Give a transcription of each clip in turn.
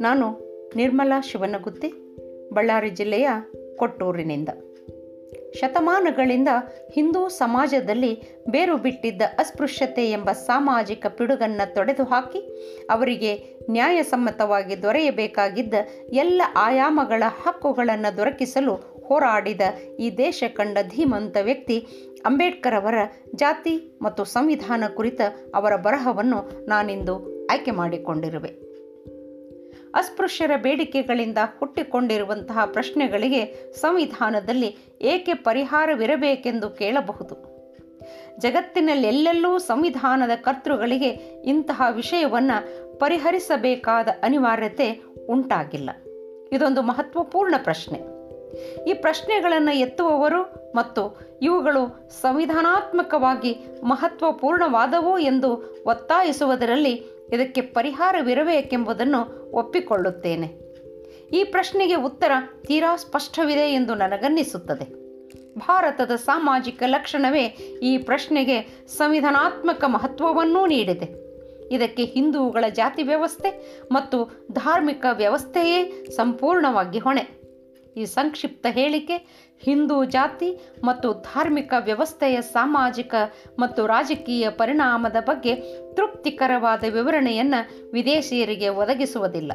ನಾನು ನಿರ್ಮಲಾ ಶಿವನಗುತ್ತಿ, ಬಳ್ಳಾರಿ ಜಿಲ್ಲೆಯ ಕೊಟ್ಟೂರಿನಿಂದ. ಶತಮಾನಗಳಿಂದ ಹಿಂದೂ ಸಮಾಜದಲ್ಲಿ ಬೇರು ಬಿಟ್ಟಿದ್ದ ಅಸ್ಪೃಶ್ಯತೆ ಎಂಬ ಸಾಮಾಜಿಕ ಪಿಡುಗನ್ನು ತೊಡೆದುಹಾಕಿ ಅವರಿಗೆ ನ್ಯಾಯಸಮ್ಮತವಾಗಿ ದೊರೆಯಬೇಕಾಗಿದ್ದ ಎಲ್ಲ ಆಯಾಮಗಳ ಹಕ್ಕುಗಳನ್ನು ದೊರಕಿಸಲು ಹೋರಾಡಿದ ಈ ದೇಶ ಕಂಡ ಧೀಮಂತ ವ್ಯಕ್ತಿ ಅಂಬೇಡ್ಕರ್ ಅವರ ಜಾತಿ ಮತ್ತು ಸಂವಿಧಾನ ಕುರಿತ ಅವರ ಬರಹವನ್ನು ನಾನಿಂದು ಆಯ್ಕೆ ಮಾಡಿಕೊಂಡಿರುವೆ. ಅಸ್ಪೃಶ್ಯರ ಬೇಡಿಕೆಗಳಿಂದ ಹುಟ್ಟಿಕೊಂಡಿರುವಂತಹ ಪ್ರಶ್ನೆಗಳಿಗೆ ಸಂವಿಧಾನದಲ್ಲಿ ಏಕೆ ಪರಿಹಾರವಿರಬೇಕೆಂದು ಕೇಳಬಹುದು. ಜಗತ್ತಿನಲ್ಲೆಲ್ಲೆಲ್ಲೂ ಸಂವಿಧಾನದ ಕರ್ತೃಗಳಿಗೆ ಇಂತಹ ವಿಷಯವನ್ನು ಪರಿಹರಿಸಬೇಕಾದ ಅನಿವಾರ್ಯತೆ ಉಂಟಾಗಿಲ್ಲ. ಇದೊಂದು ಮಹತ್ವಪೂರ್ಣ ಪ್ರಶ್ನೆ. ಈ ಪ್ರಶ್ನೆಗಳನ್ನು ಎತ್ತುವವರು ಮತ್ತು ಇವುಗಳು ಸಂವಿಧಾನಾತ್ಮಕವಾಗಿ ಮಹತ್ವಪೂರ್ಣವಾದವು ಎಂದು ಒತ್ತಾಯಿಸುವುದರಲ್ಲಿ ಇದಕ್ಕೆ ಪರಿಹಾರವಿರಬೇಕೆಂಬುದನ್ನು ಒಪ್ಪಿಕೊಳ್ಳುತ್ತೇನೆ. ಈ ಪ್ರಶ್ನೆಗೆ ಉತ್ತರ ತೀರಾ ಸ್ಪಷ್ಟವಿದೆ ಎಂದು ನನಗನ್ನಿಸುತ್ತದೆ. ಭಾರತದ ಸಾಮಾಜಿಕ ಲಕ್ಷಣವೇ ಈ ಪ್ರಶ್ನೆಗೆ ಸಂವಿಧಾನಾತ್ಮಕ ಮಹತ್ವವನ್ನೂ ನೀಡಿದೆ. ಇದಕ್ಕೆ ಹಿಂದೂಗಳ ಜಾತಿ ವ್ಯವಸ್ಥೆ ಮತ್ತು ಧಾರ್ಮಿಕ ವ್ಯವಸ್ಥೆಯೇ ಸಂಪೂರ್ಣವಾಗಿ ಹೊಣೆ. ಈ ಸಂಕ್ಷಿಪ್ತ ಹೇಳಿಕೆ ಹಿಂದೂ ಜಾತಿ ಮತ್ತು ಧಾರ್ಮಿಕ ವ್ಯವಸ್ಥೆಯ ಸಾಮಾಜಿಕ ಮತ್ತು ರಾಜಕೀಯ ಪರಿಣಾಮದ ಬಗ್ಗೆ ತೃಪ್ತಿಕರವಾದ ವಿವರಣೆಯನ್ನು ವಿದೇಶಿಯರಿಗೆ ಒದಗಿಸುವುದಿಲ್ಲ.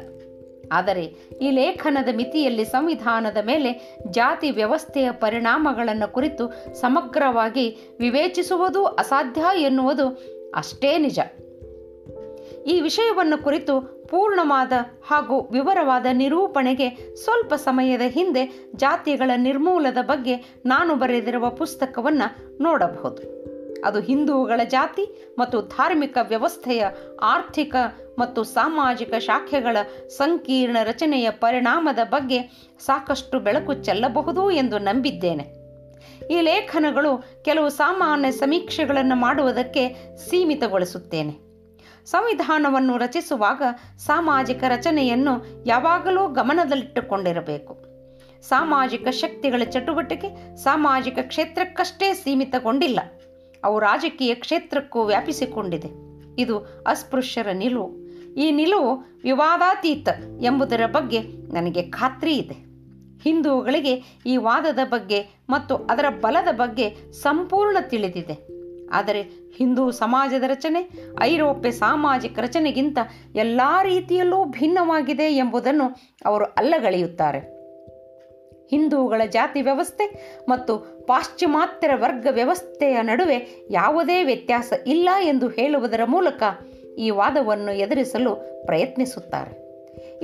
ಆದರೆ ಈ ಲೇಖನದ ಮಿತಿಯಲ್ಲಿ ಸಂವಿಧಾನದ ಮೇಲೆ ಜಾತಿ ವ್ಯವಸ್ಥೆಯ ಪರಿಣಾಮಗಳನ್ನು ಕುರಿತು ಸಮಗ್ರವಾಗಿ ವಿವೇಚಿಸುವುದು ಅಸಾಧ್ಯ ಎನ್ನುವುದು ಅಷ್ಟೇ ನಿಜ. ಈ ವಿಷಯವನ್ನು ಕುರಿತು ಪೂರ್ಣವಾದ ಹಾಗೂ ವಿವರವಾದ ನಿರೂಪಣೆಗೆ ಸ್ವಲ್ಪ ಸಮಯದ ಹಿಂದೆ ಜಾತಿಗಳ ನಿರ್ಮೂಲದ ಬಗ್ಗೆ ನಾನು ಬರೆದಿರುವ ಪುಸ್ತಕವನ್ನು ನೋಡಬಹುದು. ಅದು ಹಿಂದೂಗಳ ಜಾತಿ ಮತ್ತು ಧಾರ್ಮಿಕ ವ್ಯವಸ್ಥೆಯ ಆರ್ಥಿಕ ಮತ್ತು ಸಾಮಾಜಿಕ ಶಾಖೆಗಳ ಸಂಕೀರ್ಣ ರಚನೆಯ ಪರಿಣಾಮದ ಬಗ್ಗೆ ಸಾಕಷ್ಟು ಬೆಳಕು ಚೆಲ್ಲಬಹುದು ಎಂದು ನಂಬಿದ್ದೇನೆ. ಈ ಲೇಖನಗಳು ಕೆಲವು ಸಾಮಾನ್ಯ ಸಮೀಕ್ಷೆಗಳನ್ನು ಮಾಡುವುದಕ್ಕೆ ಸೀಮಿತಗೊಳಿಸುತ್ತೇನೆ. ಸಂವಿಧಾನವನ್ನು ರಚಿಸುವಾಗ ಸಾಮಾಜಿಕ ರಚನೆಯನ್ನು ಯಾವಾಗಲೂ ಗಮನದಲ್ಲಿಟ್ಟುಕೊಂಡಿರಬೇಕು. ಸಾಮಾಜಿಕ ಶಕ್ತಿಗಳ ಚಟುವಟಿಕೆ ಸಾಮಾಜಿಕ ಕ್ಷೇತ್ರಕ್ಕಷ್ಟೇ ಸೀಮಿತಗೊಂಡಿಲ್ಲ. ಅವು ರಾಜಕೀಯ ಕ್ಷೇತ್ರಕ್ಕೂ ವ್ಯಾಪಿಸಿಕೊಂಡಿದೆ. ಇದು ಅಸ್ಪೃಶ್ಯರ ನಿಲುವು. ಈ ನಿಲುವು ವಿವಾದಾತೀತ ಎಂಬುದರ ಬಗ್ಗೆ ನನಗೆ ಖಾತ್ರಿ ಇದೆ. ಹಿಂದೂಗಳಿಗೆ ಈ ವಾದದ ಬಗ್ಗೆ ಮತ್ತು ಅದರ ಬಲದ ಬಗ್ಗೆ ಸಂಪೂರ್ಣ ತಿಳಿದಿದೆ. ಆದರೆ ಹಿಂದೂ ಸಮಾಜದ ರಚನೆ, ಐರೋಪ್ಯ ಸಾಮಾಜಿಕ ರಚನೆಗಿಂತ ಎಲ್ಲ ರೀತಿಯಲ್ಲೂ ಭಿನ್ನವಾಗಿದೆ ಎಂಬುದನ್ನು ಅವರು ಅಲ್ಲಗಳೆಯುತ್ತಾರೆ. ಹಿಂದೂಗಳ ಜಾತಿ ವ್ಯವಸ್ಥೆ ಮತ್ತು ಪಾಶ್ಚಿಮಾತ್ಯರ ವರ್ಗ ವ್ಯವಸ್ಥೆಯ ನಡುವೆ ಯಾವುದೇ ವ್ಯತ್ಯಾಸ ಇಲ್ಲ ಎಂದು ಹೇಳುವುದರ ಮೂಲಕ ಈ ವಾದವನ್ನು ಎದುರಿಸಲು ಪ್ರಯತ್ನಿಸುತ್ತಾರೆ.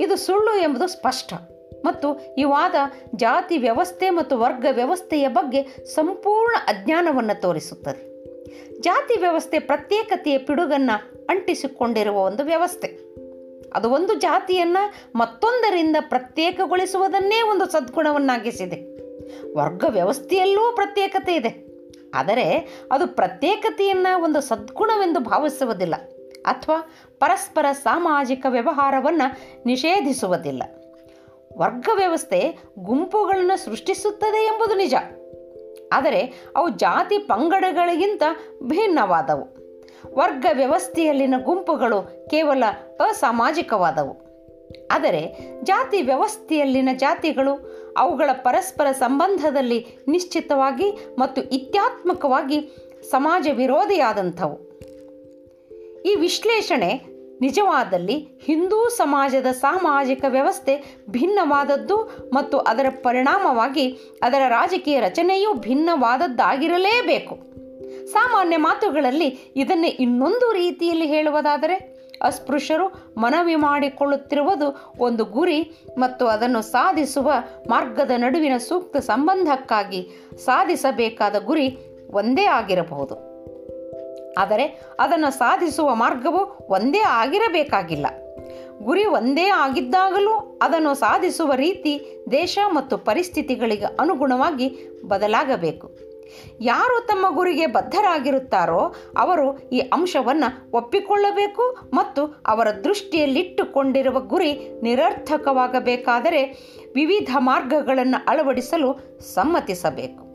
ಇದು ಸುಳ್ಳು ಎಂಬುದು ಸ್ಪಷ್ಟ ಮತ್ತು ಈ ವಾದ ಜಾತಿ ವ್ಯವಸ್ಥೆ ಮತ್ತು ವರ್ಗ ವ್ಯವಸ್ಥೆಯ ಬಗ್ಗೆ ಸಂಪೂರ್ಣ ಅಜ್ಞಾನವನ್ನು ತೋರಿಸುತ್ತದೆ. ಜಾತಿ ವ್ಯವಸ್ಥೆ ಪ್ರತ್ಯೇಕತೆಯ ಪಿಡುಗನ್ನು ಅಂಟಿಸಿಕೊಂಡಿರುವ ಒಂದು ವ್ಯವಸ್ಥೆ. ಅದು ಒಂದು ಜಾತಿಯನ್ನು ಮತ್ತೊಂದರಿಂದ ಪ್ರತ್ಯೇಕಗೊಳಿಸುವುದನ್ನೇ ಒಂದು ಸದ್ಗುಣವನ್ನಾಗಿಸಿದೆ. ವರ್ಗ ವ್ಯವಸ್ಥೆಯಲ್ಲೂ ಪ್ರತ್ಯೇಕತೆ ಇದೆ. ಆದರೆ ಅದು ಪ್ರತ್ಯೇಕತೆಯನ್ನು ಒಂದು ಸದ್ಗುಣವೆಂದು ಭಾವಿಸುವುದಿಲ್ಲ ಅಥವಾ ಪರಸ್ಪರ ಸಾಮಾಜಿಕ ವ್ಯವಹಾರವನ್ನು ನಿಷೇಧಿಸುವುದಿಲ್ಲ. ವರ್ಗ ವ್ಯವಸ್ಥೆ ಗುಂಪುಗಳನ್ನು ಸೃಷ್ಟಿಸುತ್ತದೆ ಎಂಬುದು ನಿಜ. ಆದರೆ ಅವು ಜಾತಿ ಪಂಗಡಗಳಿಗಿಂತ ಭಿನ್ನವಾದವು. ವರ್ಗ ವ್ಯವಸ್ಥೆಯಲ್ಲಿನ ಗುಂಪುಗಳು ಕೇವಲ ಅಸಾಮಾಜಿಕವಾದವು. ಆದರೆ ಜಾತಿ ವ್ಯವಸ್ಥೆಯಲ್ಲಿನ ಜಾತಿಗಳು ಅವುಗಳ ಪರಸ್ಪರ ಸಂಬಂಧದಲ್ಲಿ ನಿಶ್ಚಿತವಾಗಿ ಮತ್ತು ಇತ್ಯಾತ್ಮಕವಾಗಿ ಸಮಾಜ ವಿರೋಧಿಯಾದಂಥವು. ಈ ವಿಶ್ಲೇಷಣೆ ನಿಜವಾದಲ್ಲಿ ಹಿಂದೂ ಸಮಾಜದ ಸಾಮಾಜಿಕ ವ್ಯವಸ್ಥೆ ಭಿನ್ನವಾದದ್ದು ಮತ್ತು ಅದರ ಪರಿಣಾಮವಾಗಿ ಅದರ ರಾಜಕೀಯ ರಚನೆಯೂ ಭಿನ್ನವಾದದ್ದಾಗಿರಲೇಬೇಕು. ಸಾಮಾನ್ಯ ಮಾತುಗಳಲ್ಲಿ ಇದನ್ನೇ ಇನ್ನೊಂದು ರೀತಿಯಲ್ಲಿ ಹೇಳುವುದಾದರೆ, ಅಸ್ಪೃಶ್ಯರು ಮನವಿ ಮಾಡಿಕೊಳ್ಳುತ್ತಿರುವುದು ಒಂದು ಗುರಿ ಮತ್ತು ಅದನ್ನು ಸಾಧಿಸುವ ಮಾರ್ಗದ ನಡುವಿನ ಸೂಕ್ತ ಸಂಬಂಧಕ್ಕಾಗಿ ಸಾಧಿಸಬೇಕಾದ ಗುರಿ ಒಂದೇ ಆಗಿರಬಹುದು. ಆದರೆ ಅದನ್ನು ಸಾಧಿಸುವ ಮಾರ್ಗವು ಒಂದೇ ಆಗಿರಬೇಕಾಗಿಲ್ಲ. ಗುರಿ ಒಂದೇ ಆಗಿದ್ದಾಗಲೂ ಅದನ್ನು ಸಾಧಿಸುವ ರೀತಿ ದೇಶ ಮತ್ತು ಪರಿಸ್ಥಿತಿಗಳಿಗೆ ಅನುಗುಣವಾಗಿ ಬದಲಾಗಬೇಕು. ಯಾರು ತಮ್ಮ ಗುರಿಗೆ ಬದ್ಧರಾಗಿರುತ್ತಾರೋ ಅವರು ಈ ಅಂಶವನ್ನು ಒಪ್ಪಿಕೊಳ್ಳಬೇಕು ಮತ್ತು ಅವರ ದೃಷ್ಟಿಯಲ್ಲಿಟ್ಟುಕೊಂಡಿರುವ ಗುರಿ ನಿರರ್ಥಕವಾಗಬೇಕಾದರೆ ವಿವಿಧ ಮಾರ್ಗಗಳನ್ನು ಅಳವಡಿಸಲು ಸಮ್ಮತಿಸಬೇಕು.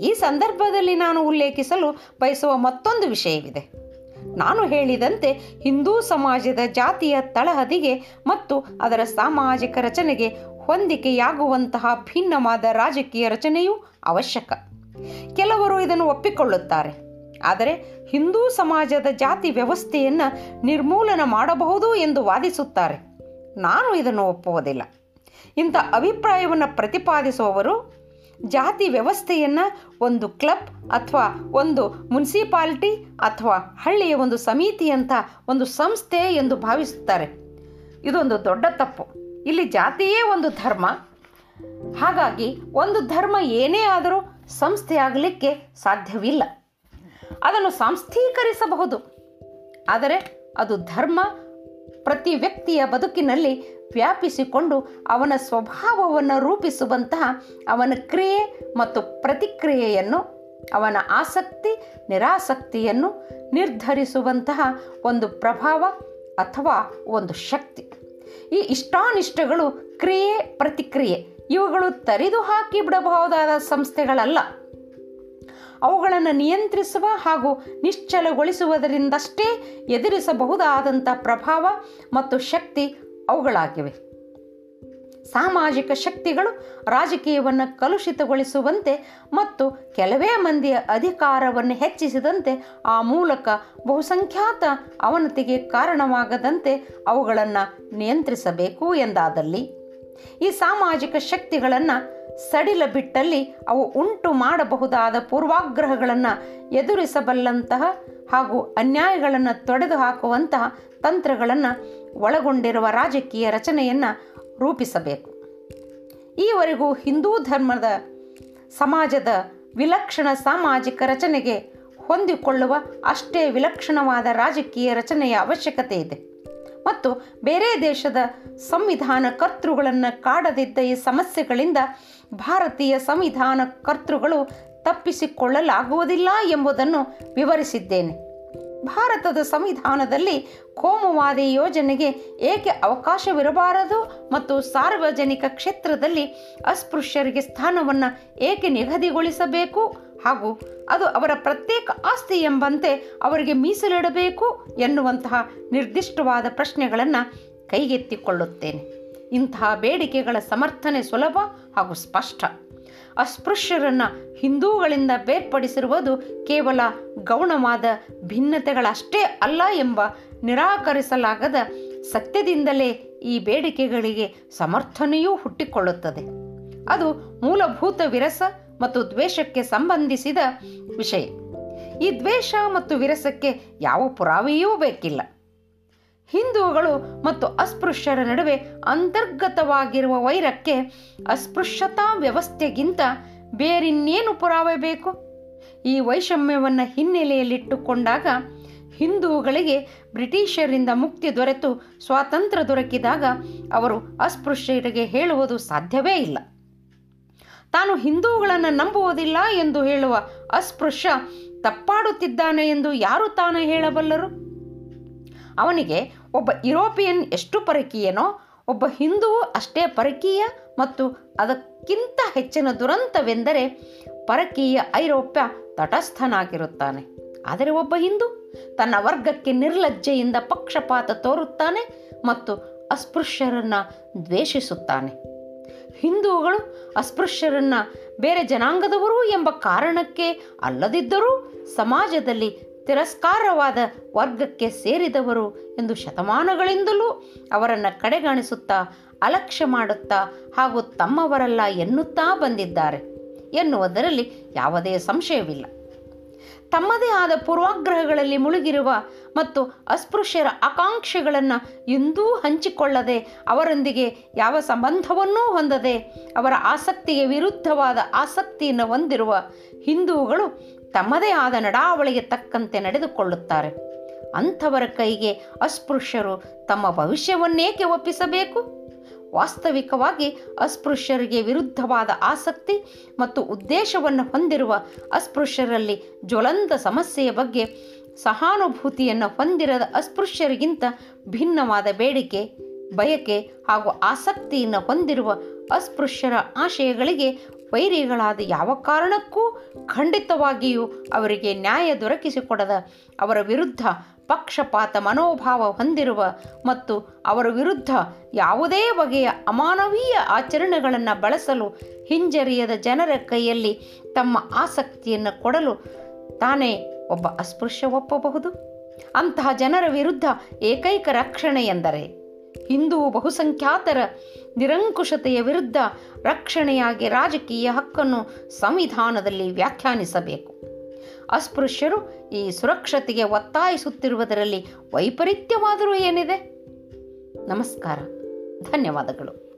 ಈ ಸಂದರ್ಭದಲ್ಲಿ ನಾನು ಉಲ್ಲೇಖಿಸಲು ಬಯಸುವ ಮತ್ತೊಂದು ವಿಷಯವಿದೆ. ನಾನು ಹೇಳಿದಂತೆ ಹಿಂದೂ ಸಮಾಜದ ಜಾತಿಯ ತಳಹದಿಗೆ ಮತ್ತು ಅದರ ಸಾಮಾಜಿಕ ರಚನೆಗೆ ಹೊಂದಿಕೆಯಾಗುವಂತಹ ಭಿನ್ನವಾದ ರಾಜಕೀಯ ರಚನೆಯೂ ಅವಶ್ಯಕ. ಕೆಲವರು ಇದನ್ನು ಒಪ್ಪಿಕೊಳ್ಳುತ್ತಾರೆ. ಆದರೆ ಹಿಂದೂ ಸಮಾಜದ ಜಾತಿ ವ್ಯವಸ್ಥೆಯನ್ನು ನಿರ್ಮೂಲನ ಮಾಡಬಹುದು ಎಂದು ವಾದಿಸುತ್ತಾರೆ. ನಾನು ಇದನ್ನು ಒಪ್ಪುವುದಿಲ್ಲ. ಇಂಥ ಅಭಿಪ್ರಾಯವನ್ನು ಪ್ರತಿಪಾದಿಸುವವರು ಜಾತಿ ವ್ಯವಸ್ಥೆಯನ್ನು ಒಂದು ಕ್ಲಬ್ ಅಥವಾ ಒಂದು ಮುನ್ಸಿಪಾಲ್ಟಿ ಅಥವಾ ಹಳ್ಳಿಯ ಒಂದು ಸಮಿತಿ ಅಂತ ಒಂದು ಸಂಸ್ಥೆ ಎಂದು ಭಾವಿಸುತ್ತಾರೆ. ಇದೊಂದು ದೊಡ್ಡ ತಪ್ಪು. ಇಲ್ಲಿ ಜಾತಿಯೇ ಒಂದು ಧರ್ಮ. ಹಾಗಾಗಿ ಒಂದು ಧರ್ಮ ಏನೇ ಆದರೂ ಸಂಸ್ಥೆ ಆಗಲಿಕ್ಕೆ ಸಾಧ್ಯವಿಲ್ಲ. ಅದನ್ನು ಸಾಂಸ್ಥೀಕರಿಸಬಹುದು. ಆದರೆ ಅದು ಧರ್ಮ ಪ್ರತಿ ವ್ಯಕ್ತಿಯ ಬದುಕಿನಲ್ಲಿ ವ್ಯಾಪಿಸಿಕೊಂಡು ಅವನ ಸ್ವಭಾವವನ್ನು ರೂಪಿಸುವಂತಹ ಅವನ ಕ್ರಿಯೆ ಮತ್ತು ಪ್ರತಿಕ್ರಿಯೆಯನ್ನು, ಅವನ ಆಸಕ್ತಿ, ನಿರಾಸಕ್ತಿಯನ್ನು ನಿರ್ಧರಿಸುವಂತಹ ಒಂದು ಪ್ರಭಾವ ಅಥವಾ ಒಂದು ಶಕ್ತಿ. ಈ ಇಷ್ಟಾನಿಷ್ಟಗಳು ಕ್ರಿಯೆ, ಪ್ರತಿಕ್ರಿಯೆ, ಇವುಗಳು ತರಿದು ಹಾಕಿ ಬಿಡಬಹುದಾದ ಸಂಸ್ಥೆಗಳಲ್ಲ. ಅವುಗಳನ್ನು ನಿಯಂತ್ರಿಸುವ ಹಾಗೂ ನಿಶ್ಚಲಗೊಳಿಸುವುದರಿಂದಷ್ಟೇ ಎದುರಿಸಬಹುದಾದಂಥ ಪ್ರಭಾವ ಮತ್ತು ಶಕ್ತಿ ಅವುಗಳಾಗಿವೆ. ಸಾಮಾಜಿಕ ಶಕ್ತಿಗಳು ರಾಜಕೀಯವನ್ನು ಕಲುಷಿತಗೊಳಿಸುವಂತೆ ಮತ್ತು ಕೆಲವೇ ಮಂದಿಯ ಅಧಿಕಾರವನ್ನು ಹೆಚ್ಚಿಸಿದಂತೆ ಆ ಮೂಲಕ ಬಹುಸಂಖ್ಯಾತ ಅವನತಿಗೆ ಕಾರಣವಾಗದಂತೆ ಅವುಗಳನ್ನು ನಿಯಂತ್ರಿಸಬೇಕು ಎಂದಾದಲ್ಲಿ ಈ ಸಾಮಾಜಿಕ ಶಕ್ತಿಗಳನ್ನು ಸಡಿಲ ಬಿಟ್ಟಲ್ಲಿ ಅವು ಉಂಟು ಮಾಡಬಹುದಾದ ಪೂರ್ವಾಗ್ರಹಗಳನ್ನು ಎದುರಿಸಬಲ್ಲಂತಹ ಹಾಗೂ ಅನ್ಯಾಯಗಳನ್ನು ತೊಡೆದು ಹಾಕುವಂತಹ ತಂತ್ರಗಳನ್ನು ಒಳಗೊಂಡಿರುವ ರಾಜಕೀಯ ರಚನೆಯನ್ನು ರೂಪಿಸಬೇಕು. ಈವರೆಗೂ ಹಿಂದೂ ಧರ್ಮದ ಸಮಾಜದ ವಿಲಕ್ಷಣ ಸಾಮಾಜಿಕ ರಚನೆಗೆ ಹೊಂದಿಕೊಳ್ಳುವ ಅಷ್ಟೇ ವಿಲಕ್ಷಣವಾದ ರಾಜಕೀಯ ರಚನೆಯ ಅವಶ್ಯಕತೆ ಇದೆ. ಮತ್ತು ಬೇರೆ ದೇಶದ ಸಂವಿಧಾನ ಕರ್ತೃಗಳನ್ನು ಕಾಡದಿದ್ದ ಈ ಸಮಸ್ಯೆಗಳಿಂದ ಭಾರತೀಯ ಸಂವಿಧಾನ ಕರ್ತೃಗಳು ತಪ್ಪಿಸಿಕೊಳ್ಳಲಾಗುವುದಿಲ್ಲ ಎಂಬುದನ್ನು ವಿವರಿಸಿದ್ದೇನೆ. ಭಾರತದ ಸಂವಿಧಾನದಲ್ಲಿ ಕೋಮುವಾದಿ ಯೋಜನೆಗೆ ಏಕೆ ಅವಕಾಶವಿರಬಾರದು ಮತ್ತು ಸಾರ್ವಜನಿಕ ಕ್ಷೇತ್ರದಲ್ಲಿ ಅಸ್ಪೃಶ್ಯರಿಗೆ ಸ್ಥಾನವನ್ನು ಏಕೆ ನಿಗದಿಗೊಳಿಸಬೇಕು? ಹಾಗೂ ಅದು ಅವರ ಪ್ರತ್ಯೇಕ ಆಸ್ತಿ ಎಂಬಂತೆ ಅವರಿಗೆ ಮೀಸಲಿಡಬೇಕು ಎನ್ನುವಂತಹ ನಿರ್ದಿಷ್ಟವಾದ ಪ್ರಶ್ನೆಗಳನ್ನು ಕೈಗೆತ್ತಿಕೊಳ್ಳುತ್ತೇನೆ. ಇಂತಹ ಬೇಡಿಕೆಗಳ ಸಮರ್ಥನೆ ಸುಲಭ ಹಾಗೂ ಸ್ಪಷ್ಟ. ಅಸ್ಪೃಶ್ಯರನ್ನು ಹಿಂದೂಗಳಿಂದ ಬೇರ್ಪಡಿಸಿರುವುದು ಕೇವಲ ಗೌಣವಾದ ಭಿನ್ನತೆಗಳಷ್ಟೇ ಅಲ್ಲ ಎಂಬ ನಿರಾಕರಿಸಲಾಗದ ಸತ್ಯದಿಂದಲೇ ಈ ಬೇಡಿಕೆಗಳಿಗೆ ಸಮರ್ಥನೆಯೂ ಹುಟ್ಟಿಕೊಳ್ಳುತ್ತದೆ. ಅದು ಮೂಲಭೂತ ವಿರಸ ಮತ್ತು ದ್ವೇಷಕ್ಕೆ ಸಂಬಂಧಿಸಿದ ವಿಷಯ. ಈ ದ್ವೇಷ ಮತ್ತು ವಿರಸಕ್ಕೆ ಯಾವ ಪುರಾವೆಯೂ ಬೇಕಿಲ್ಲ. ಹಿಂದೂಗಳು ಮತ್ತು ಅಸ್ಪೃಶ್ಯರ ನಡುವೆ ಅಂತರ್ಗತವಾಗಿರುವ ವೈರಕ್ಕೆ ಅಸ್ಪೃಶ್ಯತಾ ವ್ಯವಸ್ಥೆಗಿಂತ ಬೇರಿನ್ನೇನು ಪುರಾವೆ ಬೇಕು? ಈ ವೈಷಮ್ಯವನ್ನು ಹಿನ್ನೆಲೆಯಲ್ಲಿಟ್ಟುಕೊಂಡಾಗ ಹಿಂದೂಗಳಿಗೆ ಬ್ರಿಟಿಷರಿಂದ ಮುಕ್ತಿ ದೊರೆತು ಸ್ವಾತಂತ್ರ್ಯ ದೊರಕಿದಾಗ ಅವರು ಅಸ್ಪೃಶ್ಯರಿಗೆ ಹೇಳುವುದು ಸಾಧ್ಯವೇ ಇಲ್ಲ. ತಾನು ಹಿಂದೂಗಳನ್ನು ನಂಬುವುದಿಲ್ಲ ಎಂದು ಹೇಳುವ ಅಸ್ಪೃಶ್ಯ ತಪ್ಪಾಡುತ್ತಿದ್ದಾನೆ ಎಂದು ಯಾರು ತಾನು ಹೇಳಬಲ್ಲರು? ಅವನಿಗೆ ಒಬ್ಬ ಯುರೋಪಿಯನ್ ಎಷ್ಟು ಪರಕೀಯನೋ, ಒಬ್ಬ ಹಿಂದೂ ಅಷ್ಟೇ ಪರಕೀಯ ಮತ್ತು ಅದಕ್ಕಿಂತ ಹೆಚ್ಚಿನ ದುರಂತವೆಂದರೆ ಪರಕೀಯ ಐರೋಪ್ಯ ತಟಸ್ಥನಾಗಿರುತ್ತಾನೆ. ಆದರೆ ಒಬ್ಬ ಹಿಂದೂ ತನ್ನ ವರ್ಗಕ್ಕೆ ನಿರ್ಲಜ್ಜೆಯಿಂದ ಪಕ್ಷಪಾತ ತೋರುತ್ತಾನೆ ಮತ್ತು ಅಸ್ಪೃಶ್ಯರನ್ನು ದ್ವೇಷಿಸುತ್ತಾನೆ. ಹಿಂದೂಗಳು ಅಸ್ಪೃಶ್ಯರನ್ನು ಬೇರೆ ಜನಾಂಗದವರು ಎಂಬ ಕಾರಣಕ್ಕೆ ಅಲ್ಲದಿದ್ದರೂ ಸಮಾಜದಲ್ಲಿ ತಿರಸ್ಕಾರವಾದ ವರ್ಗಕ್ಕೆ ಸೇರಿದವರು ಎಂದು ಶತಮಾನಗಳಿಂದಲೂ ಅವರನ್ನು ಕಡೆಗಾಣಿಸುತ್ತಾ, ಅಲಕ್ಷ್ಯ ಮಾಡುತ್ತಾ ಹಾಗೂ ತಮ್ಮವರಲ್ಲ ಎನ್ನುತ್ತಾ ಬಂದಿದ್ದಾರೆ. ಎನ್ನುವುದರಲ್ಲಿ ಯಾವುದೇ ಸಂಶಯವಿಲ್ಲ. ತಮ್ಮದೇ ಆದ ಪೂರ್ವಾಗ್ರಹಗಳಲ್ಲಿ ಮುಳುಗಿರುವ ಮತ್ತು ಅಸ್ಪೃಶ್ಯರ ಆಕಾಂಕ್ಷೆಗಳನ್ನು ಎಂದೂ ಹಂಚಿಕೊಳ್ಳದೆ, ಅವರೊಂದಿಗೆ ಯಾವ ಸಂಬಂಧವನ್ನೂ ಹೊಂದದೆ, ಅವರ ಆಸಕ್ತಿಗೆ ವಿರುದ್ಧವಾದ ಆಸಕ್ತಿಯನ್ನು ಹೊಂದಿರುವ ಹಿಂದೂಗಳು ತಮ್ಮದೇ ಆದ ನಡಾವಳಿಗೆ ತಕ್ಕಂತೆ ನಡೆದುಕೊಳ್ಳುತ್ತಾರೆ. ಅಂಥವರ ಕೈಗೆ ಅಸ್ಪೃಶ್ಯರು ತಮ್ಮ ಭವಿಷ್ಯವನ್ನೇಕೆ ಒಪ್ಪಿಸಬೇಕು? ವಾಸ್ತವಿಕವಾಗಿ ಅಸ್ಪೃಶ್ಯರಿಗೆ ವಿರುದ್ಧವಾದ ಆಸಕ್ತಿ ಮತ್ತು ಉದ್ದೇಶವನ್ನು ಹೊಂದಿರುವ ಅಸ್ಪೃಶ್ಯರಲ್ಲಿ ಜ್ವಲಂತ ಸಮಸ್ಯೆಯ ಬಗ್ಗೆ ಸಹಾನುಭೂತಿಯನ್ನು ಹೊಂದಿರದ ಅಸ್ಪೃಶ್ಯರಿಗಿಂತ ಭಿನ್ನವಾದ ಬೇಡಿಕೆ, ಬಯಕೆ ಹಾಗೂ ಆಸಕ್ತಿಯನ್ನು ಹೊಂದಿರುವ ಅಸ್ಪೃಶ್ಯರ ಆಶಯಗಳಿಗೆ ವೈರಿಗಳಾದ ಯಾವ ಕಾರಣಕ್ಕೂ ಖಂಡಿತವಾಗಿಯೂ ಅವರಿಗೆ ನ್ಯಾಯ ದೊರಕಿಸಿಕೊಡದ ಅವರ ವಿರುದ್ಧ ಪಕ್ಷಪಾತ ಮನೋಭಾವ ಹೊಂದಿರುವ ಮತ್ತು ಅವರ ವಿರುದ್ಧ ಯಾವುದೇ ಬಗೆಯ ಅಮಾನವೀಯ ಆಚರಣೆಗಳನ್ನು ಬಳಸಲು ಹಿಂಜರಿಯದ ಜನರ ಕೈಯಲ್ಲಿ ತಮ್ಮ ಆಸಕ್ತಿಯನ್ನು ಕೊಡಲು ತಾನೇ ಒಬ್ಬ ಅಸ್ಪೃಶ್ಯ ಒಪ್ಪಬಹುದು. ಅಂತಹ ಜನರ ವಿರುದ್ಧ ಏಕೈಕ ರಕ್ಷಣೆ ಎಂದರೆ ಹಿಂದೂ ಬಹುಸಂಖ್ಯಾತರ ನಿರಂಕುಶತೆಯ ವಿರುದ್ಧ ರಕ್ಷಣೆಯಾಗಿ ರಾಜಕೀಯ ಹಕ್ಕನ್ನು ಸಂವಿಧಾನದಲ್ಲಿ ವ್ಯಾಖ್ಯಾನಿಸಬೇಕು. ಅಸ್ಪೃಶ್ಯರು ಈ ಸುರಕ್ಷತೆಗೆ ಒತ್ತಾಯಿಸುತ್ತಿರುವುದರಲ್ಲಿ ವೈಪರೀತ್ಯವಾದರೂ ಏನಿದೆ? ನಮಸ್ಕಾರ. ಧನ್ಯವಾದಗಳು.